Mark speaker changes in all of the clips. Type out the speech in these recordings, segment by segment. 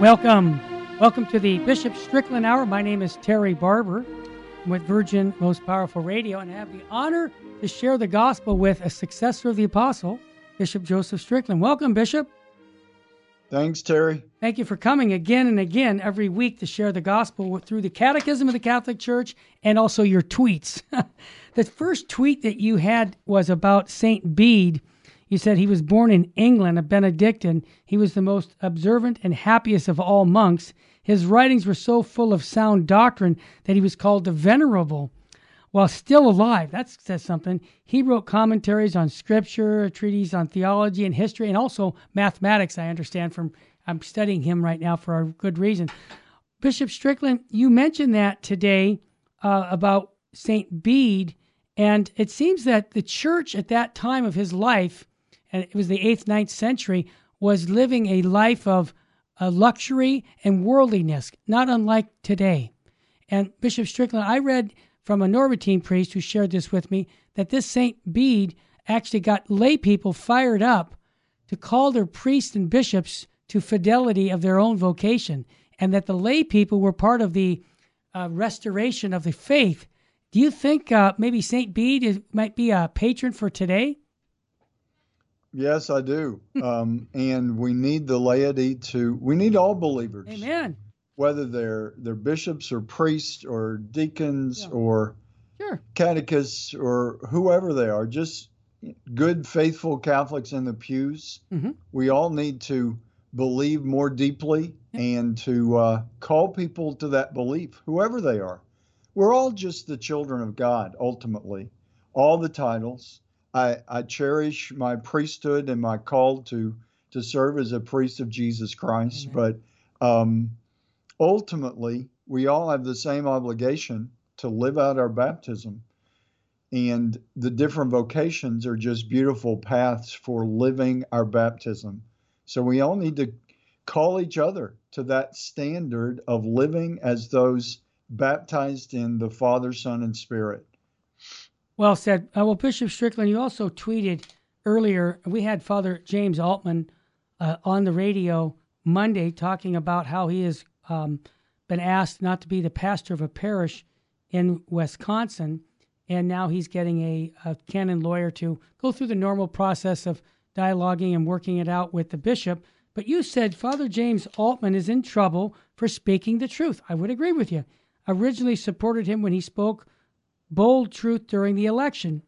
Speaker 1: Welcome. Welcome to the Bishop Strickland Hour. My name is Terry Barber. I'm with Virgin Most Powerful Radio, and I have the honor to share the gospel with a successor of the apostle, Bishop Joseph Strickland. Welcome, Bishop.
Speaker 2: Thanks, Terry.
Speaker 1: Thank you for coming again and again every week to share the gospel through the Catechism of the Catholic Church and also your tweets. the first tweet that you had was about St. Bede you said he was born in England, a Benedictine. He was the most observant and happiest of all monks. His writings were so full of sound doctrine that he was called the Venerable. While still alive, that says something, he wrote commentaries on scripture, treatises on theology and history, and also mathematics, I understand from I'm studying him right now for a good reason. Bishop Strickland, you mentioned that today uh, about St. Bede, and it seems that the church at that time of his life and it was the eighth, ninth century, was living a life of uh, luxury and worldliness, not unlike today. And Bishop Strickland, I read from a Norbertine priest who shared this with me that this Saint Bede actually got lay people fired up to call their priests and bishops to fidelity of their own vocation, and that the lay people were part of the uh, restoration of the faith. Do you think uh, maybe Saint Bede is, might be a patron for today?
Speaker 2: Yes, I do. um, and we need the laity to. We need all believers.
Speaker 1: Amen.
Speaker 2: Whether they're they're bishops or priests or deacons yeah. or
Speaker 1: sure.
Speaker 2: catechists or whoever they are, just good, faithful Catholics in the pews. Mm-hmm. We all need to believe more deeply yeah. and to uh, call people to that belief, whoever they are. We're all just the children of God, ultimately. All the titles, I, I cherish my priesthood and my call to to serve as a priest of Jesus Christ. But um, ultimately, we all have the same obligation to live out our baptism. And the different vocations are just beautiful paths for living our baptism. So we all need to call each other to that standard of living as those baptized in the Father, Son, and Spirit.
Speaker 1: Well said. Uh, well, Bishop Strickland, you also tweeted earlier. We had Father James Altman uh, on the radio Monday talking about how he has um, been asked not to be the pastor of a parish in Wisconsin, and now he's getting a, a canon lawyer to go through the normal process of dialoguing and working it out with the bishop. But you said Father James Altman is in trouble for speaking the truth. I would agree with you. Originally supported him when he spoke bold truth during the election.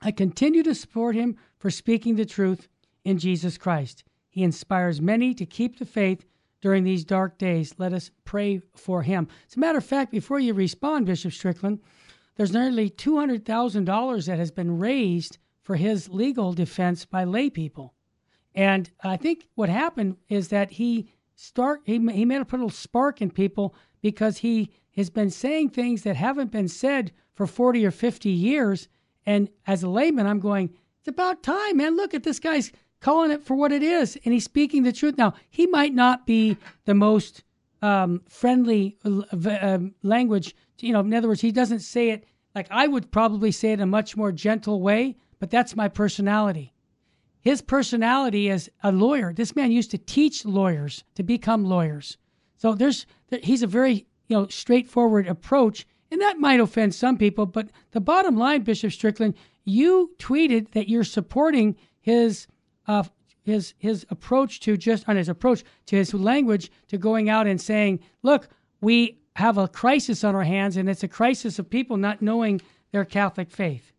Speaker 1: I continue to support him for speaking the truth in Jesus Christ. He inspires many to keep the faith during these dark days. Let us pray for him. As a matter of fact, before you respond, Bishop Strickland, there's nearly $200,000 that has been raised for his legal defense by lay people. And I think what happened is that he start he, he made a little spark in people because he has been saying things that haven't been said for 40 or 50 years. And as a layman, I'm going, it's about time, man. Look at this guy's calling it for what it is, and he's speaking the truth. Now, he might not be the most um, friendly uh, uh, language. You know, in other words, he doesn't say it like I would probably say it in a much more gentle way, but that's my personality. His personality as a lawyer, this man used to teach lawyers to become lawyers. So there's, he's a very, you know, straightforward approach and that might offend some people, but the bottom line, Bishop Strickland, you tweeted that you're supporting his uh, his his approach to just on his approach to his language to going out and saying, "Look, we have a crisis on our hands, and it's a crisis of people not knowing their Catholic faith."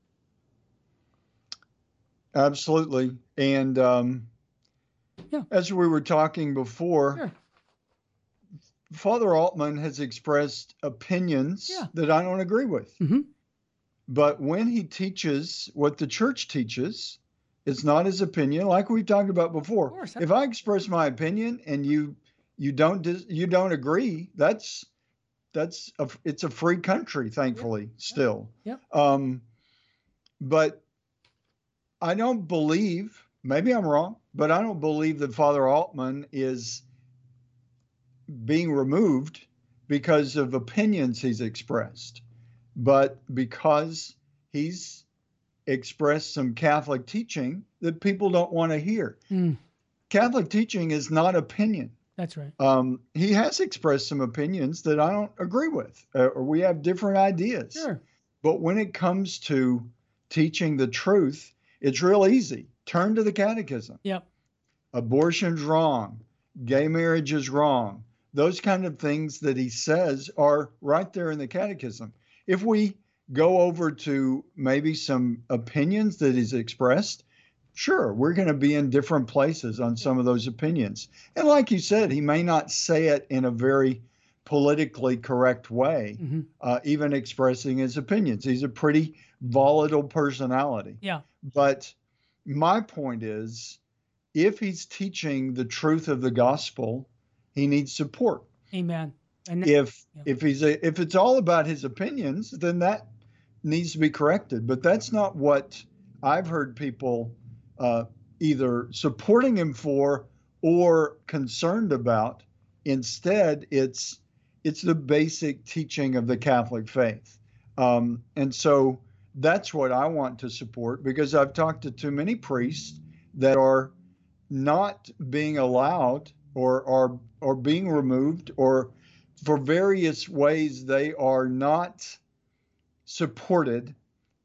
Speaker 2: Absolutely, and um, yeah. as we were talking before, sure. Father Altman has expressed opinions yeah. that I don't agree with. Mm-hmm. But when he teaches what the church teaches, it's not his opinion, like we've talked about before. Course, if I express my opinion and you you don't dis, you don't agree, that's that's a, it's a free country, thankfully, yep. still.
Speaker 1: Yep.
Speaker 2: Um, but I don't believe, maybe I'm wrong, but I don't believe that Father Altman is being removed because of opinions he's expressed, but because he's expressed some Catholic teaching that people don't want to hear. Mm. Catholic teaching is not opinion.
Speaker 1: That's right.
Speaker 2: Um, he has expressed some opinions that I don't agree with, uh, or we have different ideas.
Speaker 1: Sure.
Speaker 2: But when it comes to teaching the truth, it's real easy. Turn to the catechism.
Speaker 1: Yep.
Speaker 2: Abortion's wrong. Gay marriage is wrong. Those kind of things that he says are right there in the catechism. If we go over to maybe some opinions that he's expressed, sure, we're going to be in different places on some of those opinions. And like you said, he may not say it in a very politically correct way, mm-hmm. uh, even expressing his opinions. He's a pretty volatile personality.
Speaker 1: Yeah.
Speaker 2: But my point is if he's teaching the truth of the gospel, he needs support.
Speaker 1: Amen.
Speaker 2: And if yeah. if he's a, if it's all about his opinions, then that needs to be corrected. But that's not what I've heard people uh, either supporting him for or concerned about. Instead, it's it's the basic teaching of the Catholic faith, um, and so that's what I want to support because I've talked to too many priests that are not being allowed or are or being removed or for various ways they are not supported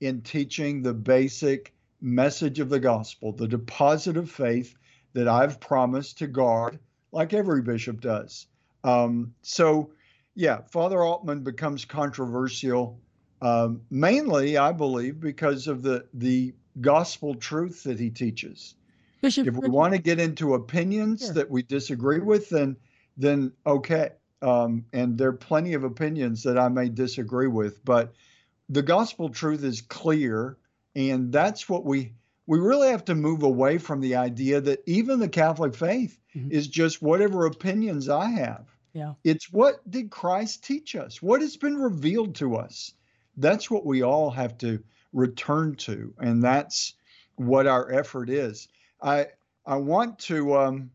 Speaker 2: in teaching the basic message of the gospel, the deposit of faith that I've promised to guard, like every bishop does. Um, so, yeah, Father Altman becomes controversial um, mainly, I believe, because of the the gospel truth that he teaches. Bishop, if we want to get into opinions that we disagree with, then then okay. Um, and there are plenty of opinions that I may disagree with, but the gospel truth is clear, and that's what we we really have to move away from the idea that even the Catholic faith mm-hmm. is just whatever opinions I have.
Speaker 1: Yeah.
Speaker 2: It's what did Christ teach us? What has been revealed to us? That's what we all have to return to, and that's what our effort is. I I want to um,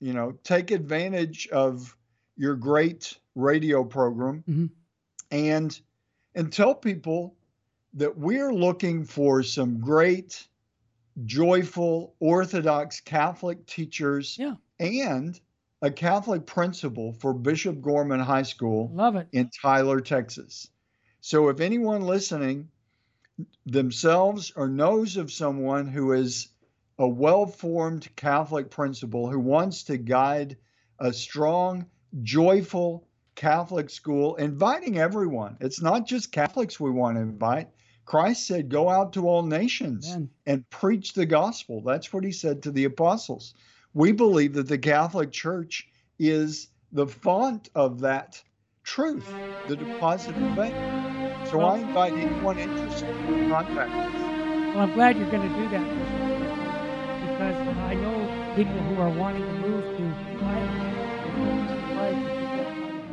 Speaker 2: you know take advantage of your great radio program mm-hmm. and and tell people that we're looking for some great joyful orthodox catholic teachers
Speaker 1: yeah.
Speaker 2: and a catholic principal for bishop gorman high school
Speaker 1: love it
Speaker 2: in tyler texas so if anyone listening themselves or knows of someone who is a well formed Catholic principal who wants to guide a strong, joyful Catholic school, inviting everyone. It's not just Catholics we want to invite. Christ said, Go out to all nations Amen. and preach the gospel. That's what he said to the apostles. We believe that the Catholic Church is the font of that truth, the deposit of faith. So I invite anyone interested to contact us.
Speaker 1: Well, I'm glad you're going to do that because I know people who are wanting to move to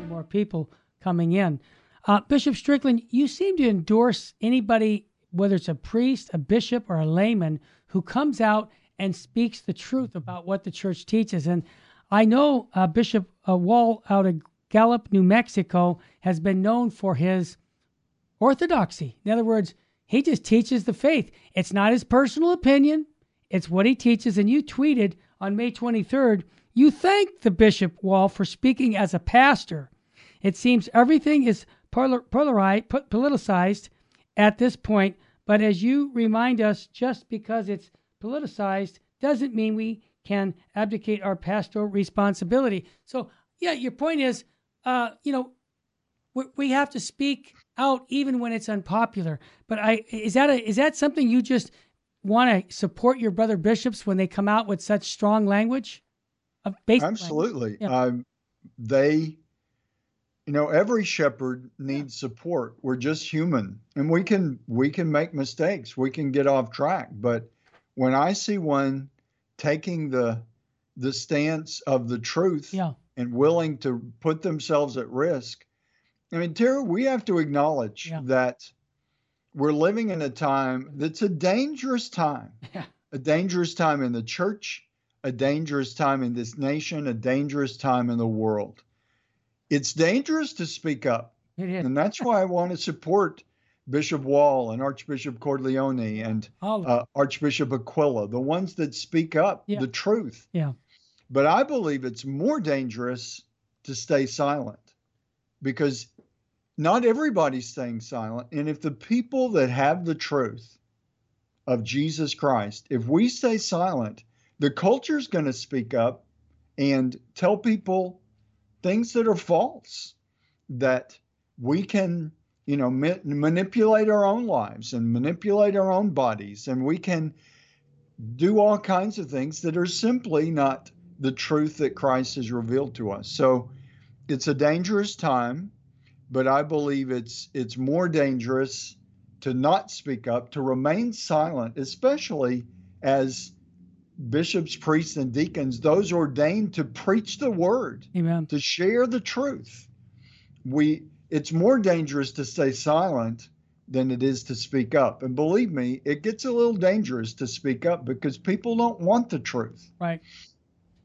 Speaker 1: more people coming in. Uh, bishop Strickland, you seem to endorse anybody, whether it's a priest, a bishop, or a layman, who comes out and speaks the truth about what the church teaches. And I know uh, Bishop uh, Wall out of Gallup, New Mexico, has been known for his orthodoxy. In other words, he just teaches the faith. It's not his personal opinion, it's what he teaches. And you tweeted on May 23rd, you thanked the Bishop Wall for speaking as a pastor. It seems everything is politicized at this point, but as you remind us, just because it's politicized doesn't mean we can abdicate our pastoral responsibility. So, yeah, your point is, uh, you know, we have to speak out even when it's unpopular. But I is that a, is that something you just want to support your brother bishops when they come out with such strong language?
Speaker 2: Of Absolutely. Yeah. Um, they, you know, every shepherd needs support. We're just human, and we can we can make mistakes. We can get off track. But when I see one taking the the stance of the truth
Speaker 1: yeah.
Speaker 2: and willing to put themselves at risk, I mean, Terry, we have to acknowledge that we're living in a time that's a dangerous time.
Speaker 1: Yeah.
Speaker 2: A dangerous time in the church, a dangerous time in this nation, a dangerous time in the world. It's dangerous to speak up. And that's why I want to support Bishop Wall and Archbishop Cordileone and uh, Archbishop Aquila, the ones that speak up
Speaker 1: yeah.
Speaker 2: the truth.
Speaker 1: Yeah.
Speaker 2: But I believe it's more dangerous to stay silent because not everybody's staying silent. And if the people that have the truth of Jesus Christ, if we stay silent, the culture's going to speak up and tell people things that are false that we can you know ma- manipulate our own lives and manipulate our own bodies and we can do all kinds of things that are simply not the truth that Christ has revealed to us. So it's a dangerous time, but I believe it's it's more dangerous to not speak up, to remain silent, especially as bishops, priests, and deacons, those ordained to preach the word,
Speaker 1: Amen.
Speaker 2: to share the truth. We it's more dangerous to stay silent than it is to speak up. And believe me, it gets a little dangerous to speak up because people don't want the truth.
Speaker 1: Right.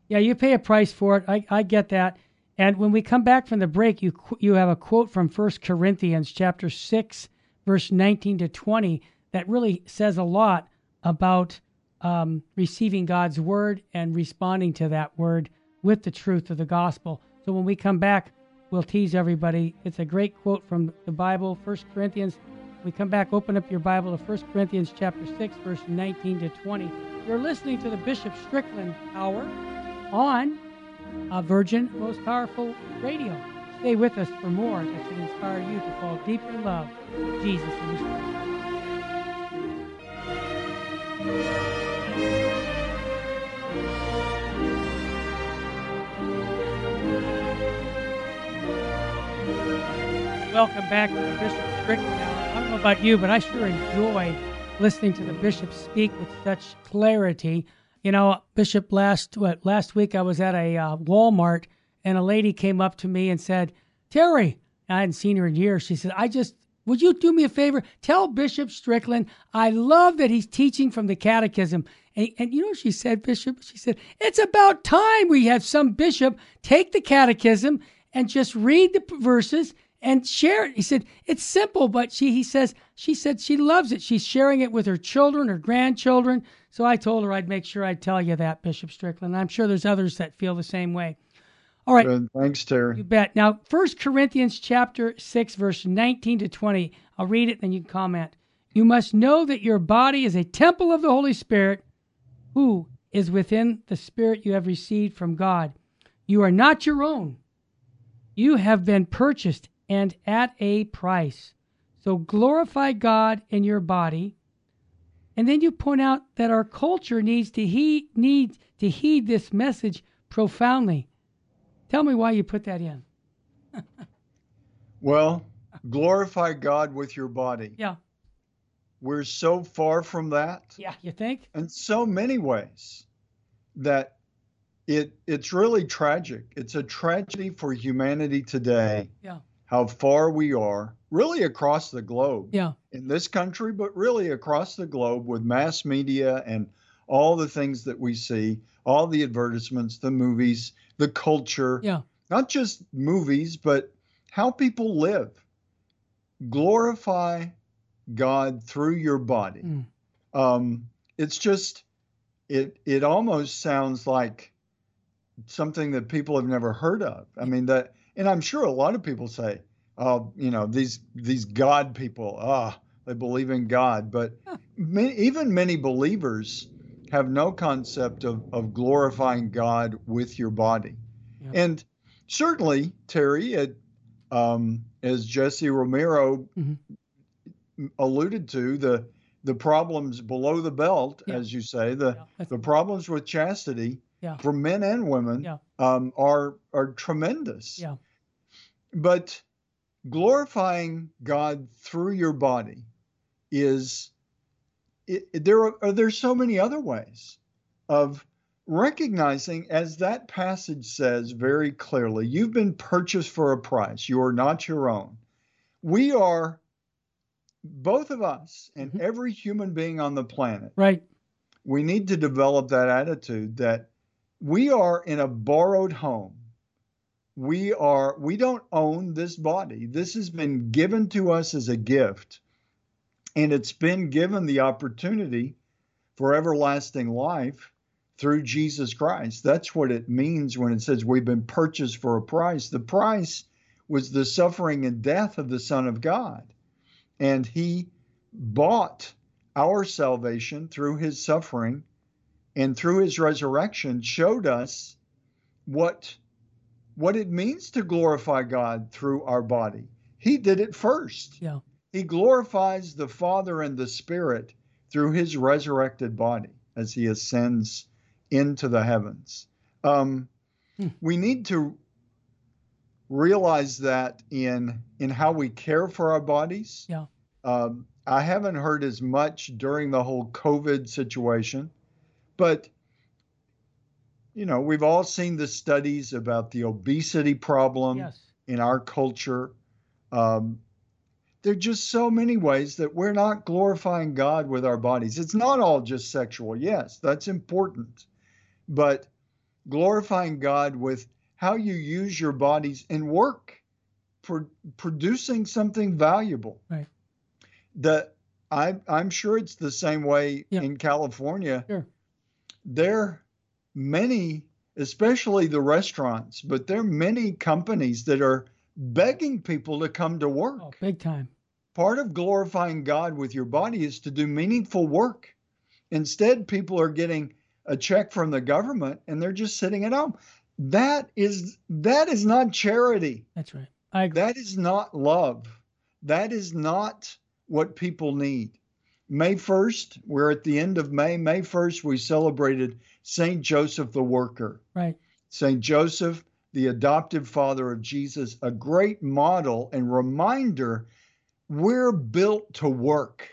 Speaker 1: Yeah, you pay a price for it. I, I get that. And when we come back from the break, you you have a quote from 1 Corinthians chapter 6 verse 19 to 20 that really says a lot about um, receiving God's word and responding to that word with the truth of the gospel. So when we come back, we'll tease everybody. It's a great quote from the Bible, 1 Corinthians. We come back, open up your Bible to 1 Corinthians chapter 6, verse 19 to 20. You're listening to the Bishop Strickland Hour on a Virgin Most Powerful Radio. Stay with us for more that should inspire you to fall deeper in love with Jesus and His Welcome back to the Bishop Strickland Hour. I don't know about you, but I sure enjoy listening to the bishop speak with such clarity. You know, Bishop, last what, last week I was at a uh, Walmart and a lady came up to me and said, "Terry," I hadn't seen her in years. She said, "I just would you do me a favor? Tell Bishop Strickland I love that he's teaching from the Catechism." And, and you know what she said, Bishop? She said, "It's about time we have some bishop take the Catechism and just read the verses." And share it. He said, it's simple, but she, he says, she said she loves it. She's sharing it with her children, her grandchildren. So I told her I'd make sure I'd tell you that, Bishop Strickland. I'm sure there's others that feel the same way. All right.
Speaker 2: Good. Thanks, Terry.
Speaker 1: You bet. Now, First Corinthians chapter 6, verse 19 to 20. I'll read it, then you can comment. You must know that your body is a temple of the Holy Spirit, who is within the Spirit you have received from God. You are not your own. You have been purchased and at a price. So glorify God in your body. And then you point out that our culture needs to heed needs to heed this message profoundly. Tell me why you put that in.
Speaker 2: well, glorify God with your body.
Speaker 1: Yeah.
Speaker 2: We're so far from that.
Speaker 1: Yeah, you think?
Speaker 2: In so many ways that it it's really tragic. It's a tragedy for humanity today.
Speaker 1: Yeah
Speaker 2: how far we are, really across the globe.
Speaker 1: Yeah.
Speaker 2: In this country, but really across the globe with mass media and all the things that we see, all the advertisements, the movies, the culture.
Speaker 1: Yeah.
Speaker 2: Not just movies, but how people live. Glorify God through your body. Mm. Um, it's just, it it almost sounds like something that people have never heard of. I mean that and I'm sure a lot of people say, "Oh, you know, these these God people, ah, they believe in God," but many, even many believers have no concept of of glorifying God with your body, yeah. and certainly Terry, it, um, as Jesse Romero mm-hmm. alluded to, the the problems below the belt, yeah. as you say, the yeah. the problems with chastity
Speaker 1: yeah.
Speaker 2: for men and women um, are are tremendous.
Speaker 1: Yeah.
Speaker 2: But glorifying God through your body is it, there are there's so many other ways of recognizing as that passage says very clearly you've been purchased for a price. You are not your own. We are both of us and mm-hmm. every human being on the planet
Speaker 1: right.
Speaker 2: we need to develop that attitude that we are in a borrowed home we are we don't own this body this has been given to us as a gift and it's been given the opportunity for everlasting life through Jesus Christ. That's what it means when it says we've been purchased for a price. The price was the suffering and death of the Son of God. And he bought our salvation through his suffering and through his resurrection showed us what what it means to glorify God through our body. He did it first.
Speaker 1: Yeah.
Speaker 2: He glorifies the Father and the Spirit through his resurrected body as he ascends into the heavens. Um, hmm. We need to realize that in in how we care for our bodies.
Speaker 1: Yeah.
Speaker 2: Um, I haven't heard as much during the whole COVID situation, but you know, we've all seen the studies about the obesity problem
Speaker 1: yes.
Speaker 2: in our culture. Um, there are just so many ways that we're not glorifying God with our bodies. It's not all just sexual. Yes, that's important. But glorifying God with how you use your bodies in work, for producing something valuable.
Speaker 1: Right.
Speaker 2: The I, I'm sure it's the same way
Speaker 1: yeah.
Speaker 2: in California.
Speaker 1: Sure.
Speaker 2: There many, especially the restaurants, but there are many companies that are begging people to come to work.
Speaker 1: Oh, big time.
Speaker 2: Part of glorifying God with your body is to do meaningful work. Instead, people are getting a check from the government and they're just sitting at home. That is that is not charity.
Speaker 1: That's right. I agree.
Speaker 2: That is not love. That is not what people need. May 1st, we're at the end of May. May 1st, we celebrated St. Joseph the Worker.
Speaker 1: Right.
Speaker 2: St. Joseph, the adoptive father of Jesus, a great model and reminder we're built to work.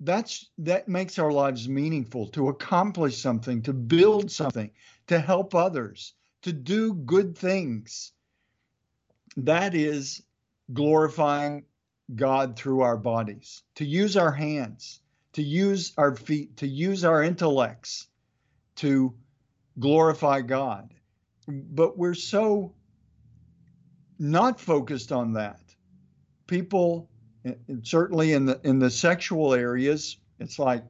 Speaker 2: That's that makes our lives meaningful to accomplish something, to build something, to help others, to do good things. That is glorifying God through our bodies, to use our hands, to use our feet, to use our intellects to glorify God. But we're so not focused on that. People, eh, certainly in the in the sexual areas, it's like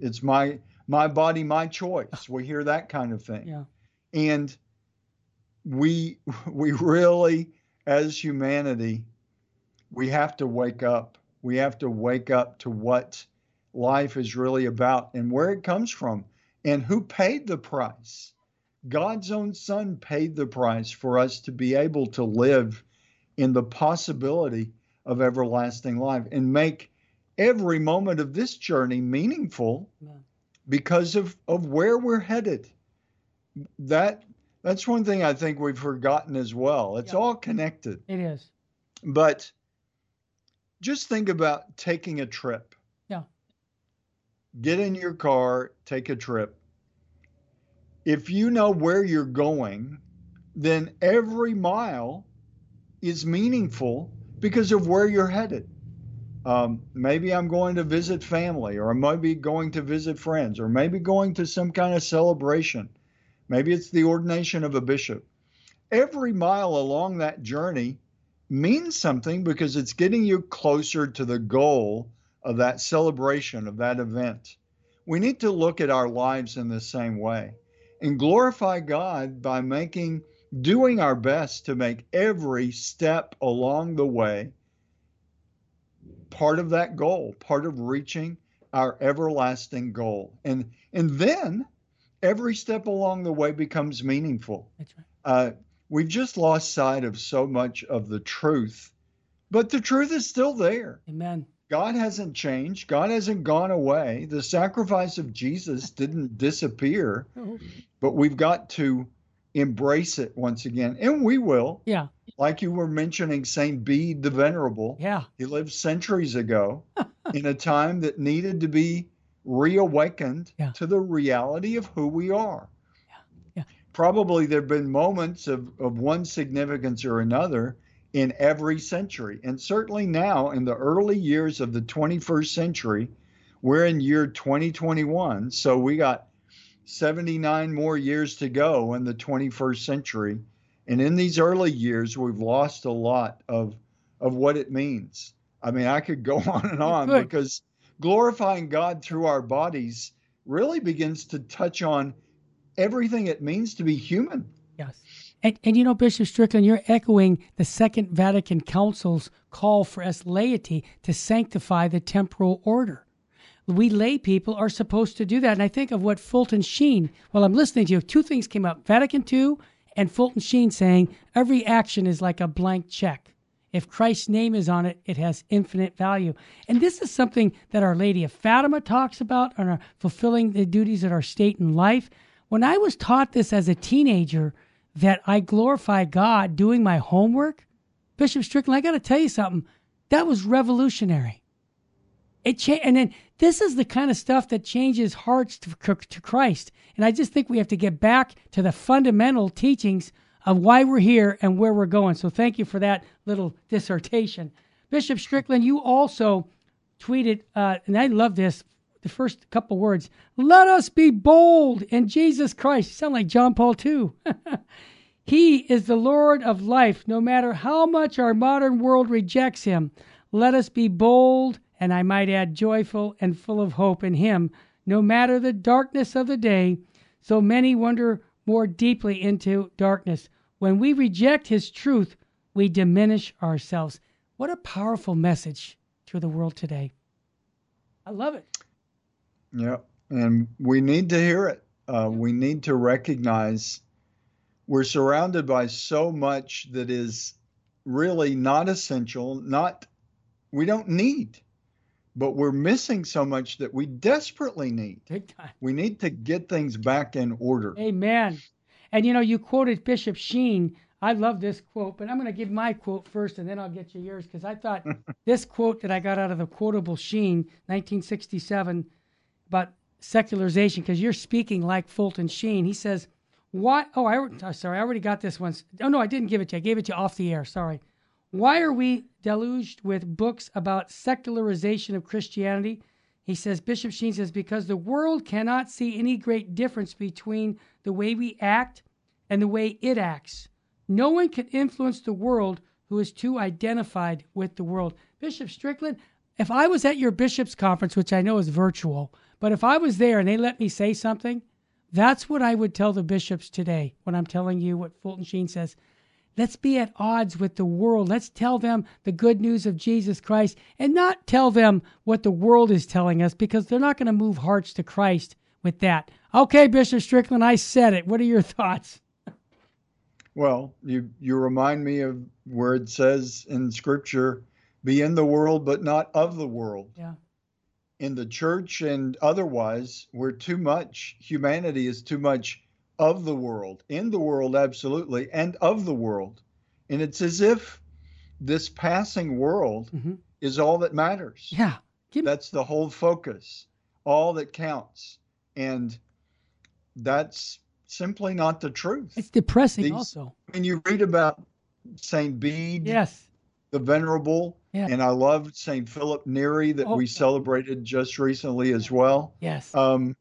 Speaker 2: it's my my body, my choice. We hear that kind of thing.
Speaker 1: Yeah.
Speaker 2: And we we really, as humanity, we have to wake up. We have to wake up to what life is really about and where it comes from and who paid the price. God's own Son paid the price for us to be able to live in the possibility of everlasting life and make every moment of this journey meaningful yeah. because of, of where we're headed. That that's one thing I think we've forgotten as well. It's yeah. all connected.
Speaker 1: It is.
Speaker 2: But just think about taking a trip.
Speaker 1: Yeah.
Speaker 2: Get in your car, take a trip. If you know where you're going, then every mile is meaningful because of where you're headed. Um, maybe I'm going to visit family, or I might be going to visit friends, or maybe going to some kind of celebration. Maybe it's the ordination of a bishop. Every mile along that journey means something because it's getting you closer to the goal of that celebration, of that event. We need to look at our lives in the same way and glorify God by making, doing our best to make every step along the way part of that goal, part of reaching our everlasting goal. And, and then every step along the way becomes meaningful.
Speaker 1: That's right.
Speaker 2: Uh, we've just lost sight of so much of the truth, but the truth is still there.
Speaker 1: Amen.
Speaker 2: God hasn't changed. God hasn't gone away. The sacrifice of Jesus didn't disappear, oh. but we've got to embrace it once again. And we will.
Speaker 1: Yeah.
Speaker 2: Like you were mentioning St. Bede the Venerable.
Speaker 1: Yeah.
Speaker 2: He lived centuries ago in a time that needed to be reawakened
Speaker 1: yeah.
Speaker 2: to the reality of who we are. Probably there have been moments of, of one significance or another in every century. And certainly now, in the early years of the 21st century, we're in year 2021. So we got 79 more years to go in the 21st century. And in these early years, we've lost a lot of, of what it means. I mean, I could go on and on because glorifying God through our bodies really begins to touch on everything it means to be human.
Speaker 1: Yes. And, and you know, Bishop Strickland, you're echoing the Second Vatican Council's call for us laity to sanctify the temporal order. We lay people are supposed to do that. And I think of what Fulton Sheen, while I'm listening to you, two things came up Vatican II and Fulton Sheen saying every action is like a blank check. If Christ's name is on it, it has infinite value. And this is something that Our Lady of Fatima talks about on our fulfilling the duties of our state and life. When I was taught this as a teenager, that I glorify God doing my homework, Bishop Strickland, I got to tell you something. That was revolutionary. It cha- and then this is the kind of stuff that changes hearts to, to Christ. And I just think we have to get back to the fundamental teachings of why we're here and where we're going. So thank you for that little dissertation. Bishop Strickland, you also tweeted, uh, and I love this, the first couple words let us be bold in Jesus Christ. You sound like John Paul II. he is the Lord of life, no matter how much our modern world rejects him. Let us be bold, and I might add joyful and full of hope in him, no matter the darkness of the day. So many wander more deeply into darkness. When we reject his truth, we diminish ourselves. What a powerful message to the world today. I love it.
Speaker 2: Yeah, and we need to hear it. Uh, we need to recognize we're surrounded by so much that is really not essential, not we don't need, but we're missing so much that we desperately need.
Speaker 1: Big time.
Speaker 2: We need to get things back in order.
Speaker 1: Amen. And you know, you quoted Bishop Sheen. I love this quote, but I'm going to give my quote first and then I'll get you yours because I thought this quote that I got out of the quotable Sheen, 1967, about secularization, because you're speaking like Fulton Sheen. He says, Why? Oh, I, oh, sorry, I already got this one. Oh, no, I didn't give it to you. I gave it to you off the air. Sorry. Why are we deluged with books about secularization of Christianity? He says, Bishop Sheen says, because the world cannot see any great difference between the way we act and the way it acts. No one can influence the world who is too identified with the world. Bishop Strickland, if I was at your bishop's conference, which I know is virtual, but if I was there and they let me say something, that's what I would tell the bishops today when I'm telling you what Fulton Sheen says. Let's be at odds with the world. Let's tell them the good news of Jesus Christ and not tell them what the world is telling us because they're not going to move hearts to Christ with that. Okay, Bishop Strickland, I said it. What are your thoughts?
Speaker 2: Well, you you remind me of where it says in scripture, be in the world but not of the world.
Speaker 1: Yeah.
Speaker 2: In the church and otherwise, we're too much humanity is too much of the world, in the world, absolutely, and of the world. And it's as if this passing world mm-hmm. is all that matters.
Speaker 1: Yeah.
Speaker 2: That's the whole focus, all that counts. And that's simply not the truth.
Speaker 1: It's depressing These, also.
Speaker 2: When you read about St. Bede,
Speaker 1: yes.
Speaker 2: the Venerable, yeah. and I love St. Philip Neri that oh. we celebrated just recently as well.
Speaker 1: Yes.
Speaker 2: Um,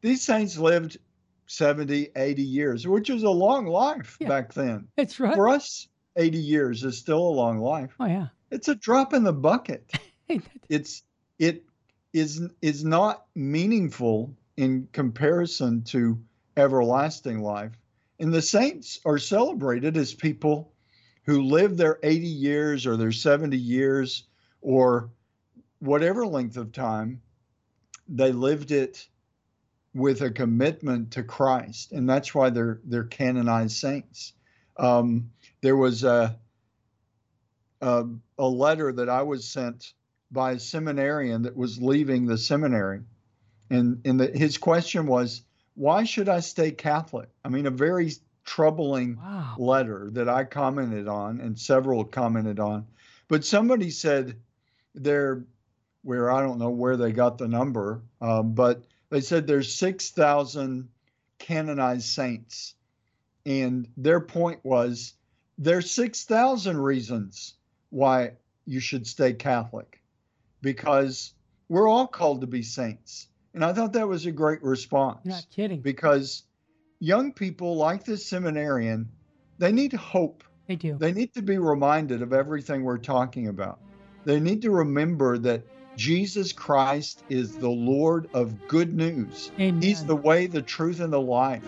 Speaker 2: these saints lived 70, 80 years, which is a long life yeah, back then.
Speaker 1: It's right.
Speaker 2: For us, 80 years is still a long life.
Speaker 1: Oh yeah.
Speaker 2: It's a drop in the bucket. it's it is is not meaningful in comparison to everlasting life. And the saints are celebrated as people who live their 80 years or their 70 years or whatever length of time they lived it with a commitment to Christ, and that's why they're they're canonized saints. Um, there was a, a, a letter that I was sent by a seminarian that was leaving the seminary, and and the, his question was, "Why should I stay Catholic?" I mean, a very troubling wow. letter that I commented on, and several commented on. But somebody said they're where I don't know where they got the number, um, but they said there's 6,000 canonized saints. And their point was there's 6,000 reasons why you should stay Catholic because we're all called to be saints. And I thought that was a great response.
Speaker 1: You're not kidding.
Speaker 2: Because young people like this seminarian, they need hope.
Speaker 1: They do.
Speaker 2: They need to be reminded of everything we're talking about. They need to remember that Jesus Christ is the Lord of good news.
Speaker 1: Amen.
Speaker 2: He's the way, the truth, and the life.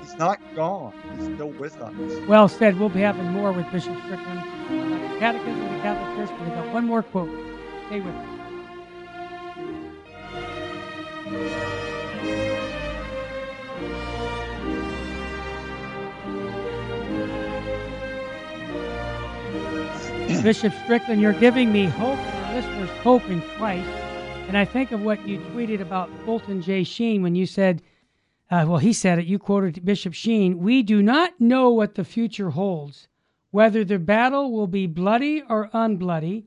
Speaker 2: He's not gone. He's still with us.
Speaker 1: Well said. We'll be having more with Bishop Strickland. Catechism of the Catholic Church. But we got one more quote. Stay with us. Bishop Strickland, you're giving me hope, listeners hope in Christ. And I think of what you tweeted about Fulton J. Sheen when you said, uh, well, he said it, you quoted Bishop Sheen, we do not know what the future holds, whether the battle will be bloody or unbloody.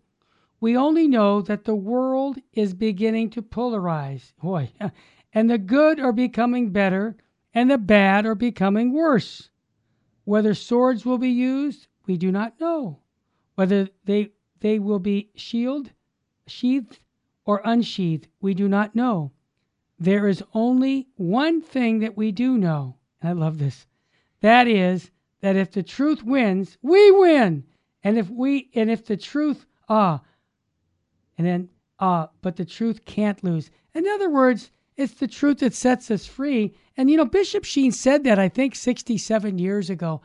Speaker 1: We only know that the world is beginning to polarize. Boy, and the good are becoming better, and the bad are becoming worse. Whether swords will be used, we do not know. Whether they they will be shield, sheathed or unsheathed, we do not know. There is only one thing that we do know. I love this. That is that if the truth wins, we win. And if we and if the truth ah and then ah, but the truth can't lose. In other words, it's the truth that sets us free. And you know, Bishop Sheen said that I think 67 years ago.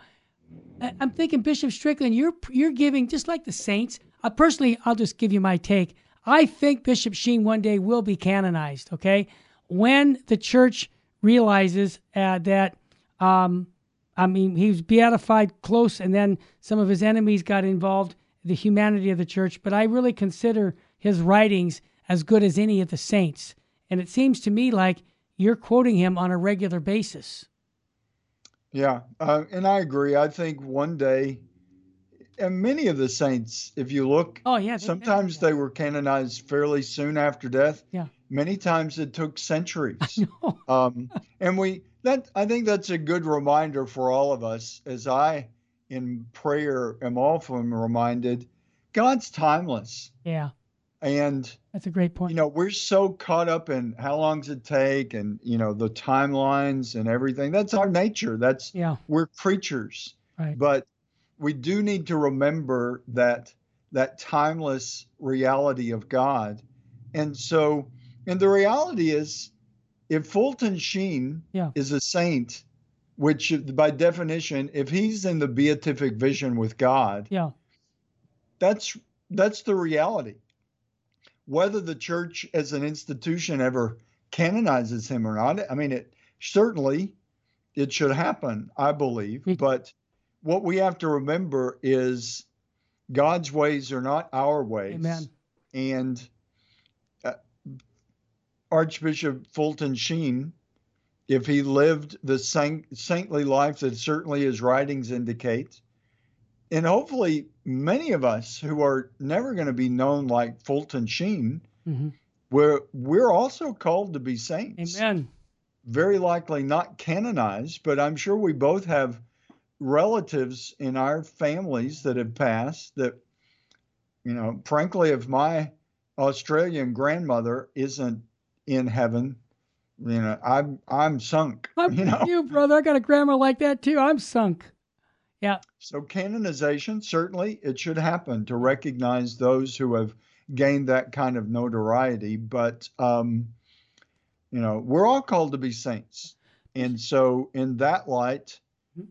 Speaker 1: I'm thinking, Bishop Strickland, you're you're giving just like the saints. Uh, personally, I'll just give you my take. I think Bishop Sheen one day will be canonized. Okay, when the church realizes uh, that, um, I mean, he was beatified close, and then some of his enemies got involved. The humanity of the church, but I really consider his writings as good as any of the saints. And it seems to me like you're quoting him on a regular basis.
Speaker 2: Yeah, uh, and I agree. I think one day, and many of the saints, if you look,
Speaker 1: oh yeah,
Speaker 2: they, sometimes they, yeah. they were canonized fairly soon after death.
Speaker 1: Yeah.
Speaker 2: Many times it took centuries. um, and we that I think that's a good reminder for all of us. As I, in prayer, am often reminded, God's timeless.
Speaker 1: Yeah.
Speaker 2: And
Speaker 1: that's a great point.
Speaker 2: You know, we're so caught up in how long does it take and, you know, the timelines and everything. That's our nature. That's,
Speaker 1: yeah,
Speaker 2: we're creatures.
Speaker 1: Right.
Speaker 2: But we do need to remember that, that timeless reality of God. And so, and the reality is, if Fulton Sheen
Speaker 1: yeah.
Speaker 2: is a saint, which by definition, if he's in the beatific vision with God,
Speaker 1: yeah,
Speaker 2: that's that's the reality whether the church as an institution ever canonizes him or not, I mean, it certainly it should happen, I believe. But what we have to remember is God's ways are not our ways.
Speaker 1: Amen.
Speaker 2: And uh, Archbishop Fulton Sheen, if he lived the saint, saintly life that certainly his writings indicate, and hopefully many of us who are never going to be known like Fulton Sheen,
Speaker 1: mm-hmm.
Speaker 2: we're we're also called to be saints.
Speaker 1: Amen.
Speaker 2: Very likely not canonized, but I'm sure we both have relatives in our families that have passed that you know, frankly, if my Australian grandmother isn't in heaven, you know, I'm I'm sunk.
Speaker 1: I'm
Speaker 2: you know,
Speaker 1: you brother. I got a grandma like that too. I'm sunk. Yeah.
Speaker 2: So canonization, certainly it should happen to recognize those who have gained that kind of notoriety. But, um, you know, we're all called to be saints. And so, in that light, mm-hmm.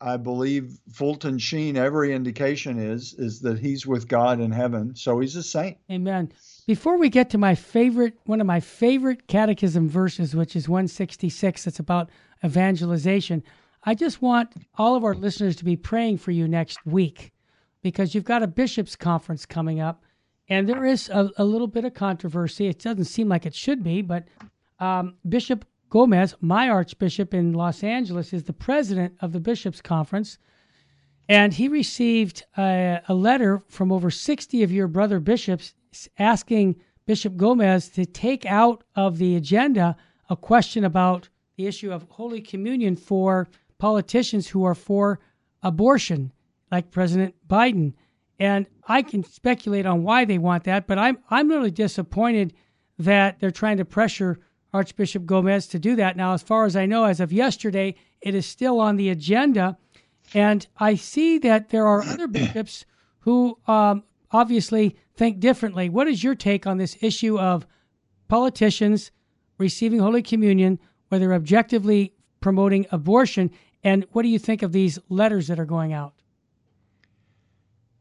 Speaker 2: I believe Fulton Sheen, every indication is, is that he's with God in heaven. So he's a saint.
Speaker 1: Amen. Before we get to my favorite, one of my favorite catechism verses, which is 166, that's about evangelization, I just want all of our listeners to be praying for you next week because you've got a bishops' conference coming up, and there is a, a little bit of controversy. It doesn't seem like it should be, but um, Bishop Gomez, my archbishop in Los Angeles, is the president of the bishops' conference. And he received a, a letter from over 60 of your brother bishops asking Bishop Gomez to take out of the agenda a question about the issue of Holy Communion for politicians who are for abortion, like President Biden. And I can speculate on why they want that, but I'm I'm really disappointed that they're trying to pressure Archbishop Gomez to do that. Now, as far as I know, as of yesterday, it is still on the agenda, and I see that there are other bishops who um, obviously think differently. What is your take on this issue of politicians receiving Holy Communion, whether objectively promoting abortion. And what do you think of these letters that are going out?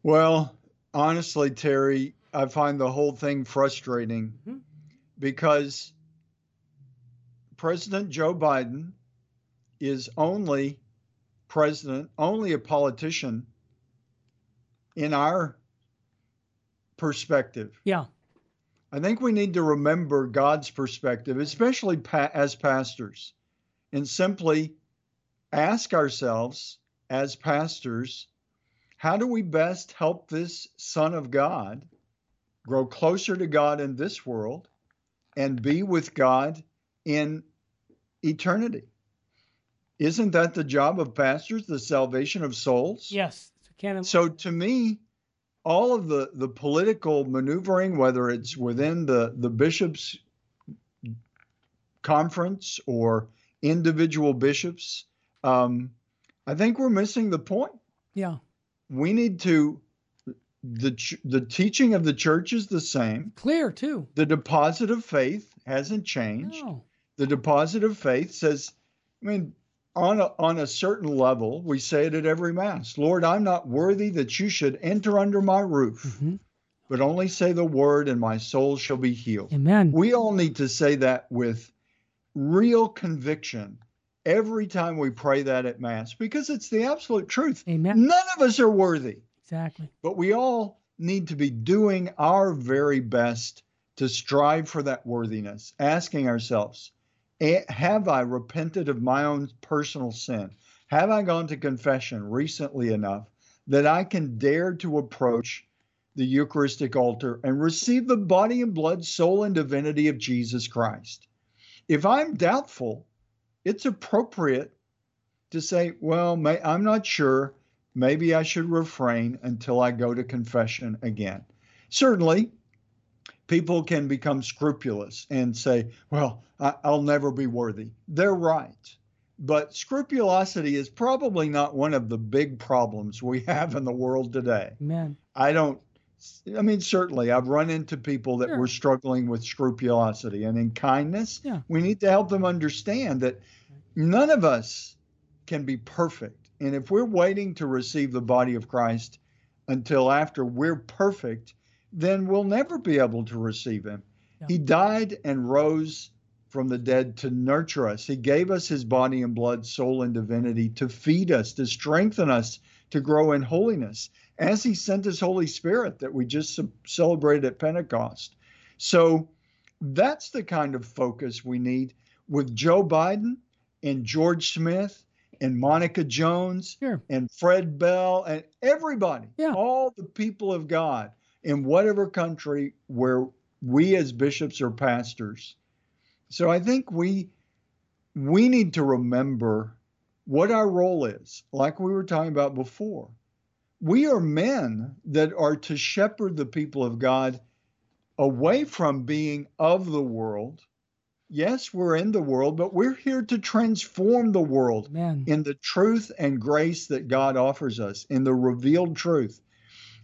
Speaker 2: Well, honestly, Terry, I find the whole thing frustrating mm-hmm. because President Joe Biden is only president, only a politician in our perspective.
Speaker 1: Yeah.
Speaker 2: I think we need to remember God's perspective, especially pa- as pastors, and simply ask ourselves as pastors how do we best help this Son of God grow closer to God in this world and be with God in eternity? Isn't that the job of pastors, the salvation of souls?
Speaker 1: Yes.
Speaker 2: So to me, all of the, the political maneuvering, whether it's within the, the bishop's conference or individual bishops, um, I think we're missing the point.
Speaker 1: Yeah
Speaker 2: we need to the the teaching of the church is the same.
Speaker 1: Clear too.
Speaker 2: The deposit of faith hasn't changed. No. The deposit of faith says, I mean, on a, on a certain level, we say it at every mass. Lord, I'm not worthy that you should enter under my roof, mm-hmm. but only say the word, and my soul shall be healed.
Speaker 1: Amen.
Speaker 2: We all need to say that with real conviction every time we pray that at Mass because it's the absolute truth.
Speaker 1: Amen.
Speaker 2: None of us are worthy.
Speaker 1: Exactly.
Speaker 2: But we all need to be doing our very best to strive for that worthiness, asking ourselves, eh, have I repented of my own personal sin? Have I gone to confession recently enough that I can dare to approach the Eucharistic altar and receive the body and blood, soul, and divinity of Jesus Christ? If I'm doubtful, it's appropriate to say, well, may, I'm not sure. Maybe I should refrain until I go to confession again. Certainly, people can become scrupulous and say, well, I, will never be worthy. They're right. But scrupulosity is probably not one of the big problems we have in the world today.
Speaker 1: Man.
Speaker 2: I don't I mean, certainly, I've run into people that sure. were struggling with scrupulosity, and in kindness,
Speaker 1: yeah.
Speaker 2: we need to help them understand that none of us can be perfect. And if we're waiting to receive the body of Christ until after we're perfect, then we'll never be able to receive Him. Yeah. He died and rose from the dead to nurture us. He gave us His body and blood, soul, and divinity to feed us, to strengthen us, to grow in holiness as he sent his Holy Spirit that we just celebrated at Pentecost. So that's the kind of focus we need with Joe Biden and George Smith and Monica Jones
Speaker 1: sure.
Speaker 2: and Fred Bell and everybody,
Speaker 1: yeah.
Speaker 2: all the people of God in whatever country where we as bishops or pastors. So I think we we need to remember what our role is, like we were talking about before we are men that are to shepherd the people of God away from being of the world. Yes, we're in the world, but we're here to transform the world
Speaker 1: Man.
Speaker 2: in the truth and grace that God offers us, in the revealed truth.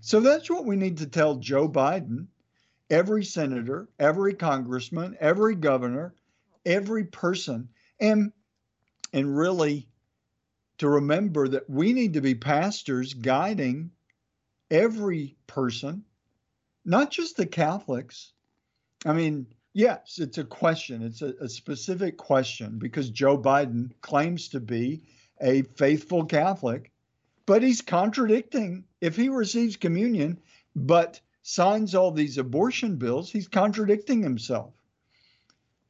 Speaker 2: So that's what we need to tell Joe Biden, every senator, every congressman, every governor, every person, and and really to remember that we need to be pastors guiding every person, not just the Catholics. I mean, yes, it's a question, it's a, a, specific question because Joe Biden claims to be a faithful Catholic, but he's contradicting. If he receives communion, but signs all these abortion bills, he's contradicting himself.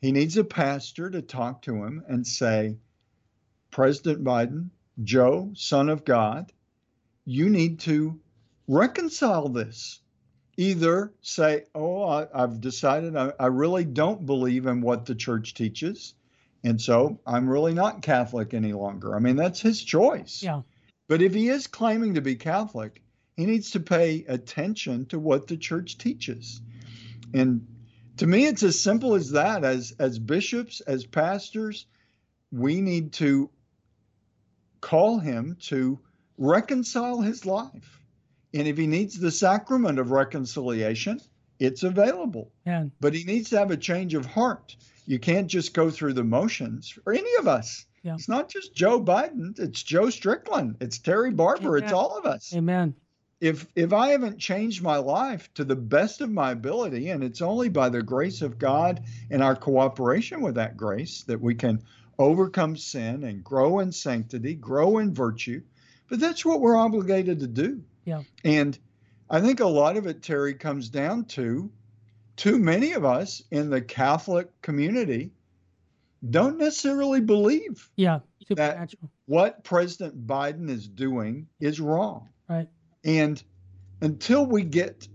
Speaker 2: He needs a pastor to talk to him and say, President Biden, Joe, son of God, you need to reconcile this. Either say, Oh, I, have decided I, I really don't believe in what the church teaches. And so I'm really not Catholic any longer. I mean, that's his choice.
Speaker 1: Yeah.
Speaker 2: But if he is claiming to be Catholic, he needs to pay attention to what the church teaches. And to me, it's as simple as that. As as bishops, as pastors, we need to call him to reconcile his life. And if he needs the sacrament of reconciliation, it's available.
Speaker 1: Yeah.
Speaker 2: But he needs to have a change of heart. You can't just go through the motions, or any of us.
Speaker 1: Yeah.
Speaker 2: It's not just Joe Biden, it's Joe Strickland, it's Terry Barber,
Speaker 1: Amen.
Speaker 2: it's all of us.
Speaker 1: Amen.
Speaker 2: If if I haven't changed my life to the best of my ability, and it's only by the grace of God and our cooperation with that grace that we can overcome sin and grow in sanctity, grow in virtue. But that's what we're obligated to do.
Speaker 1: Yeah.
Speaker 2: And I think a lot of it, Terry, comes down to too many of us in the Catholic community don't necessarily believe
Speaker 1: Yeah.
Speaker 2: That- what President Biden is doing is wrong.
Speaker 1: Right.
Speaker 2: And until we get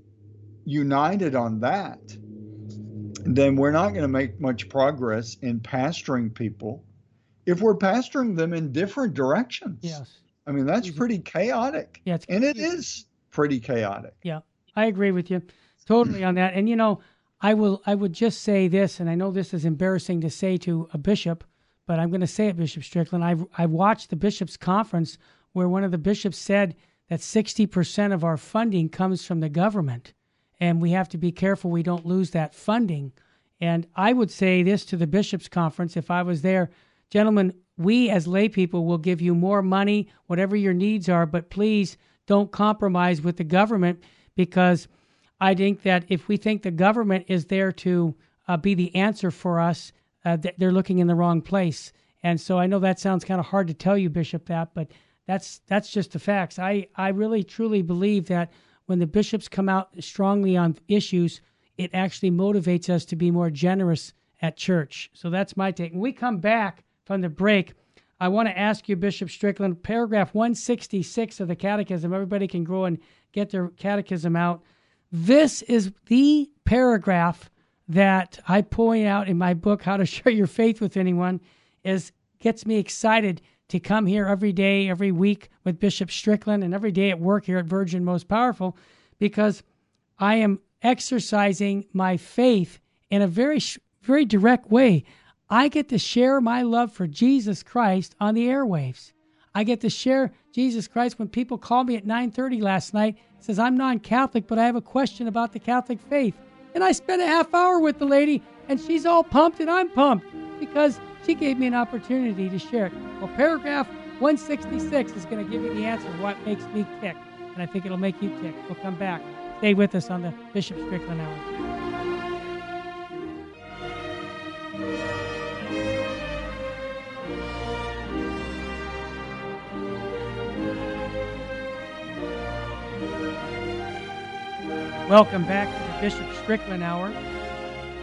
Speaker 2: united on that, then we're not going to make much progress in pastoring people if we're pastoring them in different directions.
Speaker 1: Yes.
Speaker 2: I mean, that's pretty chaotic.
Speaker 1: Yeah. It's
Speaker 2: And it is pretty chaotic.
Speaker 1: Yeah, I agree with you totally on that. And you know, I will I would just say this, and I know this is embarrassing to say to a bishop, but I'm going to say it, Bishop Strickland. I've I watched the bishops' conference where one of the bishops said that 60% of our funding comes from the government, and we have to be careful we don't lose that funding. And I would say this to the bishops' conference if I was there, gentlemen, we as lay people will give you more money, whatever your needs are, but please don't compromise with the government because I think that if we think the government is there to uh, be the answer for us, uh, th- they're looking in the wrong place. And so I know that sounds kind of hard to tell you, Bishop, that, but that's that's just the facts. I, I really truly believe that when the bishops come out strongly on issues, it actually motivates us to be more generous at church. So that's my take. When we come back from the break, I want to ask you, Bishop Strickland, paragraph 166 of the Catechism. Everybody can go and get their catechism out. This is the paragraph that I point out in my book, How to Share Your Faith with Anyone, is gets me excited to come here every day, every week with Bishop Strickland, and every day at work here at Virgin Most Powerful, because I am exercising my faith in a very, very direct way. I get to share my love for Jesus Christ on the airwaves. I get to share Jesus Christ when people call me at 9:30 last night says I'm non-Catholic but I have a question about the Catholic faith. And I spent a half hour with the lady and she's all pumped and I'm pumped because she gave me an opportunity to share it. Well, paragraph 166 is going to give you the answer what makes me tick. And I think it'll make you tick. We'll come back. Stay with us on the Bishop Strickland Hour. Welcome back to the Bishop Strickland Hour.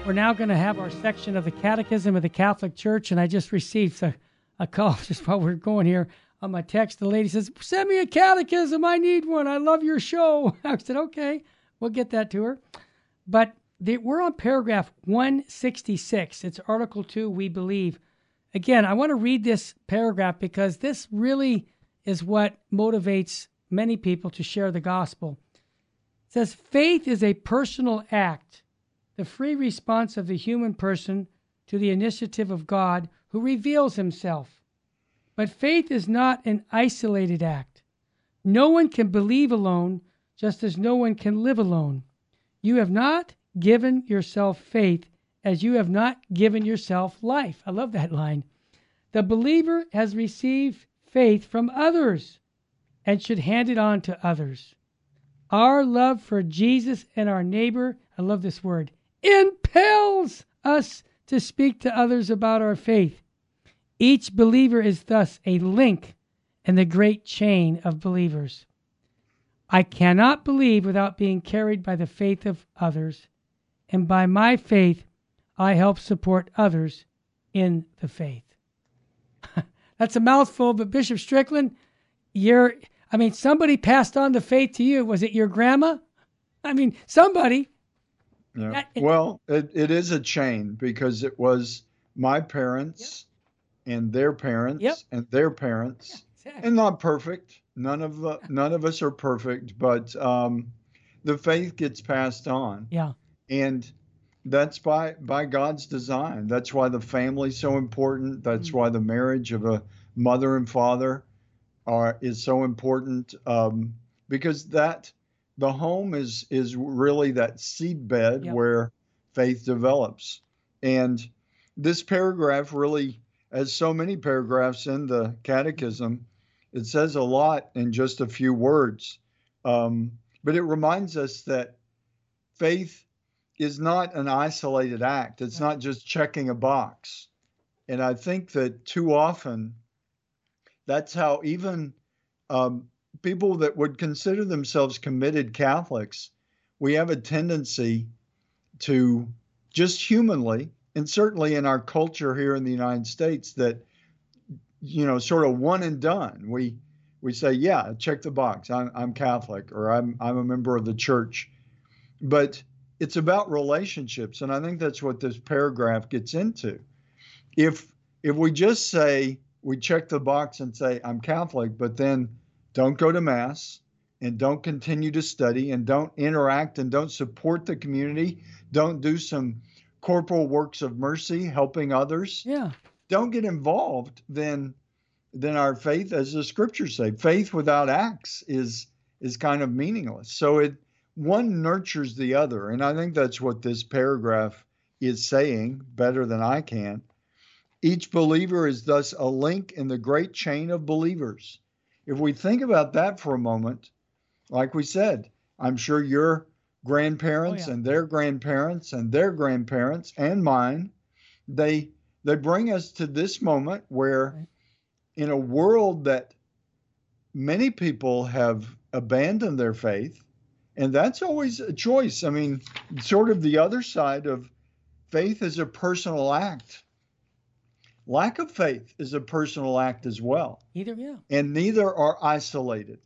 Speaker 1: We're now going to have our section of the Catechism of the Catholic Church, and I just received a, a call just while we are going here on my text. The lady says, Send me a catechism. I need one. I love your show. I said, Okay, we'll get that to her. But the, we're on paragraph 166. It's Article 2, We Believe. Again, I want to read this paragraph because this really is what motivates many people to share the gospel. Says, Faith is a personal act, the free response of the human person to the initiative of God who reveals himself. But faith is not an isolated act. No one can believe alone, just as no one can live alone. You have not given yourself faith as you have not given yourself life. I love that line. The believer has received faith from others and should hand it on to others. Our love for Jesus and our neighbor, I love this word, impels us to speak to others about our faith. Each believer is thus a link in the great chain of believers. I cannot believe without being carried by the faith of others, and by my faith, I help support others in the faith. That's a mouthful, but Bishop Strickland, you're, I mean, somebody passed on the faith to you. Was it your grandma? I mean, somebody.
Speaker 2: Yeah.
Speaker 1: That-
Speaker 2: well, it, it is a chain because it was my parents and their parents
Speaker 1: Yep.
Speaker 2: and their parents, and not perfect. None of the, none of us are perfect, but um, the faith gets passed on,
Speaker 1: Yeah,
Speaker 2: and that's by by God's design. That's why the family's so important. That's
Speaker 1: Mm.
Speaker 2: why the marriage of a mother and father are is so important um, because that the home is is really that seedbed
Speaker 1: Yep.
Speaker 2: where faith develops. And this paragraph really as so many paragraphs in the Catechism, it says a lot in just a few words. Um, but it reminds us that faith is not an isolated act, it's not just checking a box. And I think that too often, that's how even um, people that would consider themselves committed Catholics, we have a tendency to just humanly, and certainly in our culture here in the United States, that you know, sort of one and done. We we say, yeah, check the box. I'm I'm Catholic or I'm I'm a member of the church. But it's about relationships, and I think that's what this paragraph gets into. If if we just say we check the box and say I'm Catholic, but then don't go to mass and don't continue to study and don't interact and don't support the community, don't do some corporal works of mercy, helping others.
Speaker 1: Yeah.
Speaker 2: Don't get involved, then then our faith, as the scriptures say, faith without acts is is kind of meaningless. So it one nurtures the other. And I think that's what this paragraph is saying better than I can. Each believer is thus a link in the great chain of believers. If we think about that for a moment, like we said, I'm sure your grandparents oh, yeah. and their grandparents and their grandparents and mine, they they bring us to this moment where right. in a world that many people have abandoned their faith, and that's always a choice. I mean, sort of the other side of faith is a personal act. Lack of faith is a personal act as well.
Speaker 1: Either, yeah.
Speaker 2: And neither are isolated.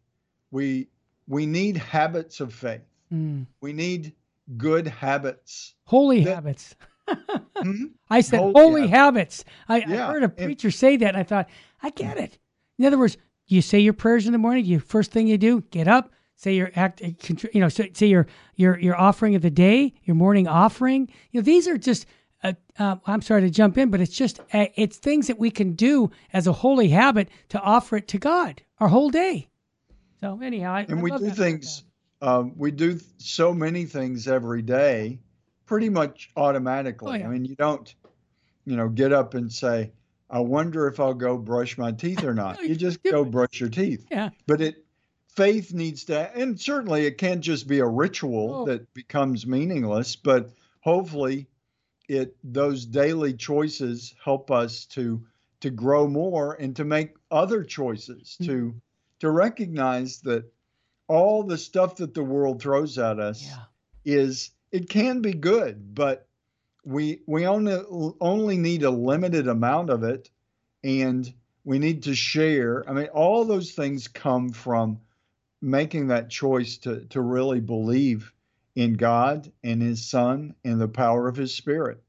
Speaker 2: We we need habits of faith. Mm. We need good habits.
Speaker 1: Holy that, habits. hmm? I said holy, holy habits. habits. I, yeah. I, heard a preacher and, say that and I thought, I get it. In other words, you say your prayers in the morning, you first thing you do, get up, say your act, you know, say your your your offering of the day, your morning offering. You know, these are just. Uh, uh, I'm sorry to jump in, but it's just uh, it's things that we can do as a holy habit to offer it to God our whole day. So anyhow, I,
Speaker 2: and
Speaker 1: I
Speaker 2: we do things. Um, we do so many things every day, pretty much automatically. Oh, yeah. I mean, you don't, you know, get up and say, "I wonder if I'll go brush my teeth or not." you just go brush your teeth.
Speaker 1: Yeah.
Speaker 2: But it faith needs to, and certainly it can't just be a ritual oh. that becomes meaningless, but hopefully it those daily choices help us to to grow more and to make other choices mm-hmm. to to recognize that all the stuff that the world throws at us yeah. is it can be good but we we only only need a limited amount of it and we need to share i mean all those things come from making that choice to, to really believe in God and His Son and the power of His Spirit.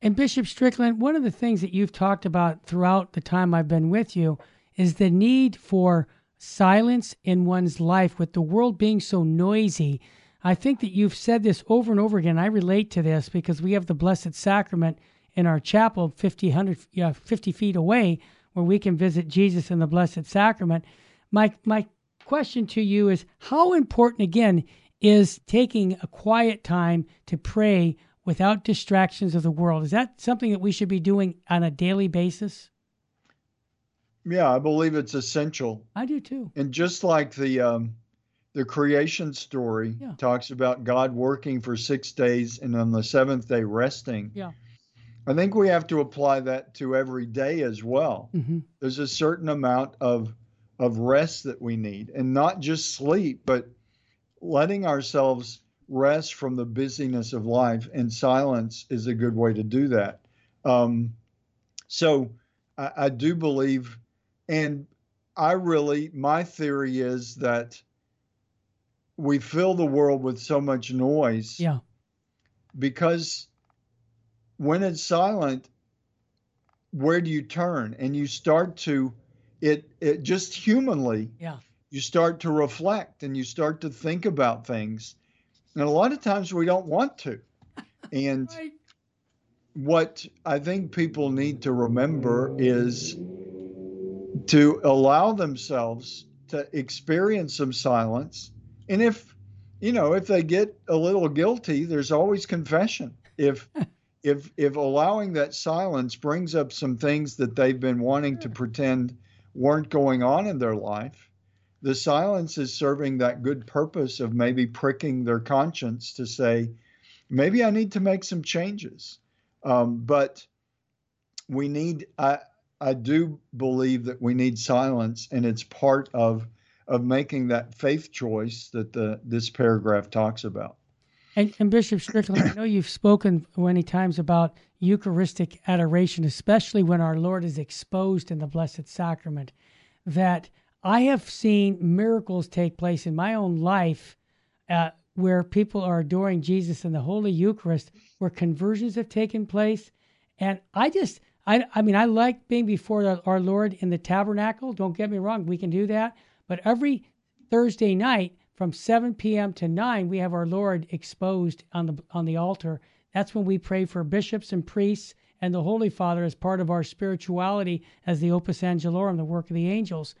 Speaker 1: And Bishop Strickland, one of the things that you've talked about throughout the time I've been with you is the need for silence in one's life with the world being so noisy. I think that you've said this over and over again. I relate to this because we have the Blessed Sacrament in our chapel 50, 100, 50 feet away where we can visit Jesus in the Blessed Sacrament. My, my question to you is how important, again, is taking a quiet time to pray without distractions of the world? Is that something that we should be doing on a daily basis?
Speaker 2: Yeah, I believe it's essential.
Speaker 1: I do too.
Speaker 2: And just like the um, the creation story yeah. talks about God working for six days and on the seventh day resting.
Speaker 1: Yeah.
Speaker 2: I think we have to apply that to every day as well.
Speaker 1: Mm-hmm.
Speaker 2: There's a certain amount of of rest that we need and not just sleep, but letting ourselves rest from the busyness of life and silence is a good way to do that. Um, so I, I do believe, and I really, my theory is that we fill the world with so much noise.
Speaker 1: Yeah.
Speaker 2: Because when it's silent, where do you turn? And you start to it it just humanly
Speaker 1: yeah
Speaker 2: you start to reflect and you start to think about things. And a lot of times we don't want to. And right. what i think people need to remember is to allow themselves to experience some silence. And if you know if they get a little guilty there's always confession. If if if allowing that silence brings up some things that they've been wanting to pretend weren't going on in their life, the silence is serving that good purpose of maybe pricking their conscience to say, maybe I need to make some changes. Um, but we need, I, I do believe that we need silence, and it's part of of making that faith choice that the this paragraph talks about.
Speaker 1: And, and Bishop Strickland, I know you've spoken many times about Eucharistic adoration, especially when our Lord is exposed in the Blessed Sacrament. That I have seen miracles take place in my own life uh, where people are adoring Jesus in the Holy Eucharist, where conversions have taken place. And I just, I, I mean, I like being before our Lord in the tabernacle. Don't get me wrong, we can do that. But every Thursday night from 7 p.m. to 9, we have our Lord exposed on the on the altar. That's when we pray for bishops and priests and the Holy Father as part of our spirituality as the Opus Angelorum, the work of the angels.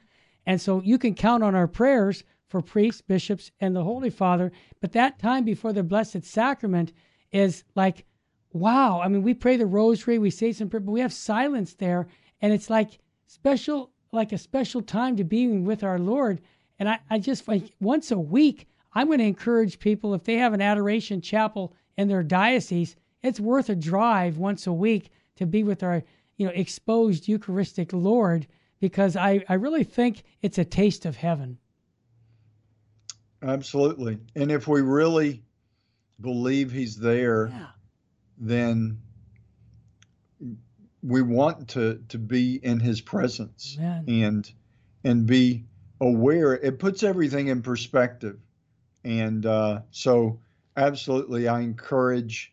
Speaker 1: And so you can count on our prayers for priests, bishops, and the Holy Father. But that time before the Blessed Sacrament is like, wow. I mean, we pray the rosary, we say some prayer, but we have silence there. And it's like special, like a special time to be with our Lord. And I, I just like once a week, I'm going to encourage people if they have an adoration chapel in their diocese, it's worth a drive once a week to be with our, you know, exposed Eucharistic Lord because I, I really think it's a taste of heaven.
Speaker 2: Absolutely. And if we really believe he's there, yeah. then we want to to be in his presence Amen. and and be aware. It puts everything in perspective. And uh, so absolutely I encourage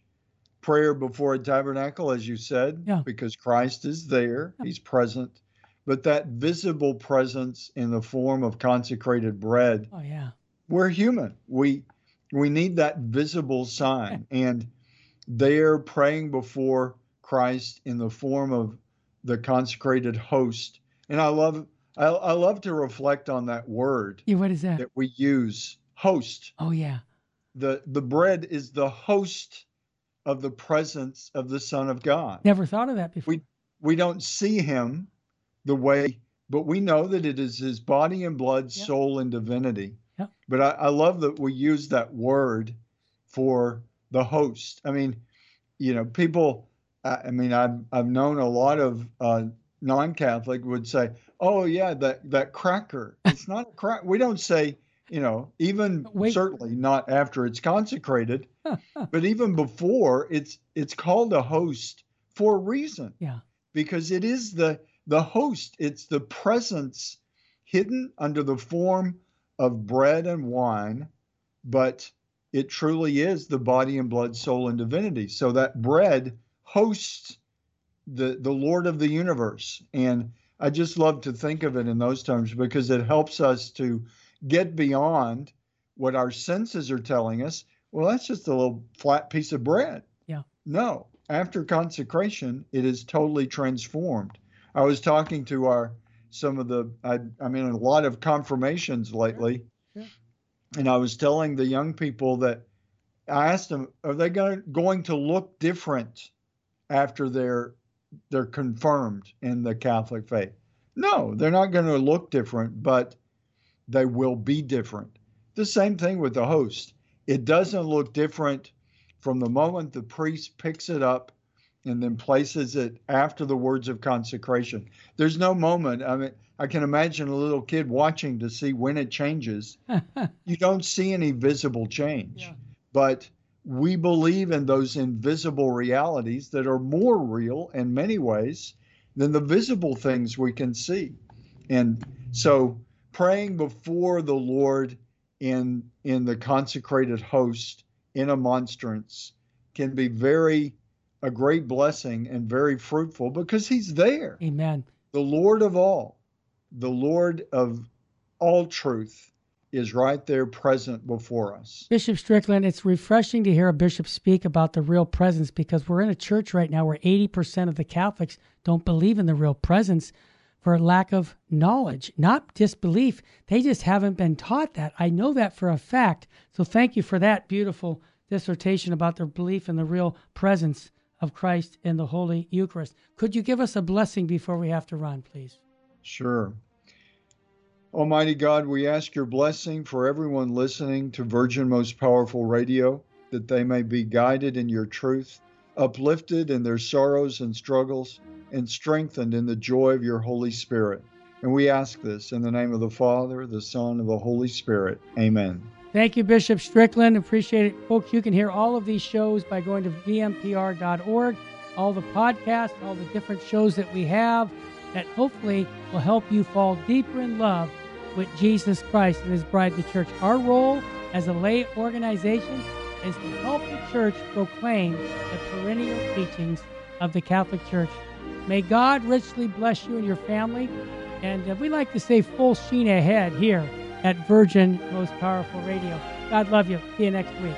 Speaker 2: prayer before a tabernacle, as you said, yeah. because Christ is there, yeah. he's present. But that visible presence in the form of consecrated bread
Speaker 1: oh, yeah
Speaker 2: we're human. We we need that visible sign, and they're praying before Christ in the form of the consecrated host. And I love I, I love to reflect on that word.
Speaker 1: Yeah, what is that?
Speaker 2: That we use host.
Speaker 1: Oh yeah.
Speaker 2: The the bread is the host of the presence of the Son of God.
Speaker 1: Never thought of that before.
Speaker 2: We we don't see him the way, but we know that it is his body and blood, yep. soul, and divinity
Speaker 1: Yep.
Speaker 2: But I, I love that we use that word for the host. I mean, you know, people. I mean, I've I've known a lot of uh, non-Catholic would say, "Oh yeah, that that cracker. It's not a crack. We don't say, you know, even Wait. certainly not after it's consecrated, but even before it's it's called a host for a reason.
Speaker 1: Yeah,
Speaker 2: because it is the the host. It's the presence hidden under the form of bread and wine, but it truly is the body and blood, soul, and divinity. So that bread hosts the, the Lord of the universe. And I just love to think of it in those terms because it helps us to get beyond what our senses are telling us. Well, that's just a little flat piece of bread.
Speaker 1: Yeah.
Speaker 2: No, after consecration, it is totally transformed. I was talking to our some of the I, I mean a lot of confirmations lately, yeah. Yeah. and I was telling the young people that I asked them, are they going going to look different after they're they're confirmed in the Catholic faith? No, they're not going to look different, but they will be different. The same thing with the host. It doesn't look different from the moment the priest picks it up and then places it after the words of consecration. There's no moment. I mean, I can imagine a little kid watching to see when it changes. you don't see any visible change. Yeah. But we believe in those invisible realities that are more real in many ways than the visible things we can see. And so praying before the Lord in in the consecrated host in a monstrance can be very a great blessing and very fruitful because he's there.
Speaker 1: Amen.
Speaker 2: The Lord of all, the Lord of all truth is right there present before us.
Speaker 1: Bishop Strickland, it's refreshing to hear a bishop speak about the real presence because we're in a church right now where 80% of the Catholics don't believe in the real presence for lack of knowledge, not disbelief. They just haven't been taught that. I know that for a fact. So thank you for that beautiful dissertation about their belief in the real presence of Christ in the Holy Eucharist. Could you give us a blessing before we have to run, please?
Speaker 2: Sure. Almighty God, we ask your blessing for everyone listening to Virgin Most Powerful Radio, that they may be guided in your truth, uplifted in their sorrows and struggles, and strengthened in the joy of your Holy Spirit. And we ask this in the name of the Father, the Son, and the Holy Spirit. Amen.
Speaker 1: Thank you, Bishop Strickland. Appreciate it. Folks, you can hear all of these shows by going to vmpr.org, all the podcasts, all the different shows that we have that hopefully will help you fall deeper in love with Jesus Christ and his bride, the church. Our role as a lay organization is to help the church proclaim the perennial teachings of the Catholic Church. May God richly bless you and your family. And uh, we like to say full sheen ahead here at Virgin Most Powerful Radio. God love you. See you next week.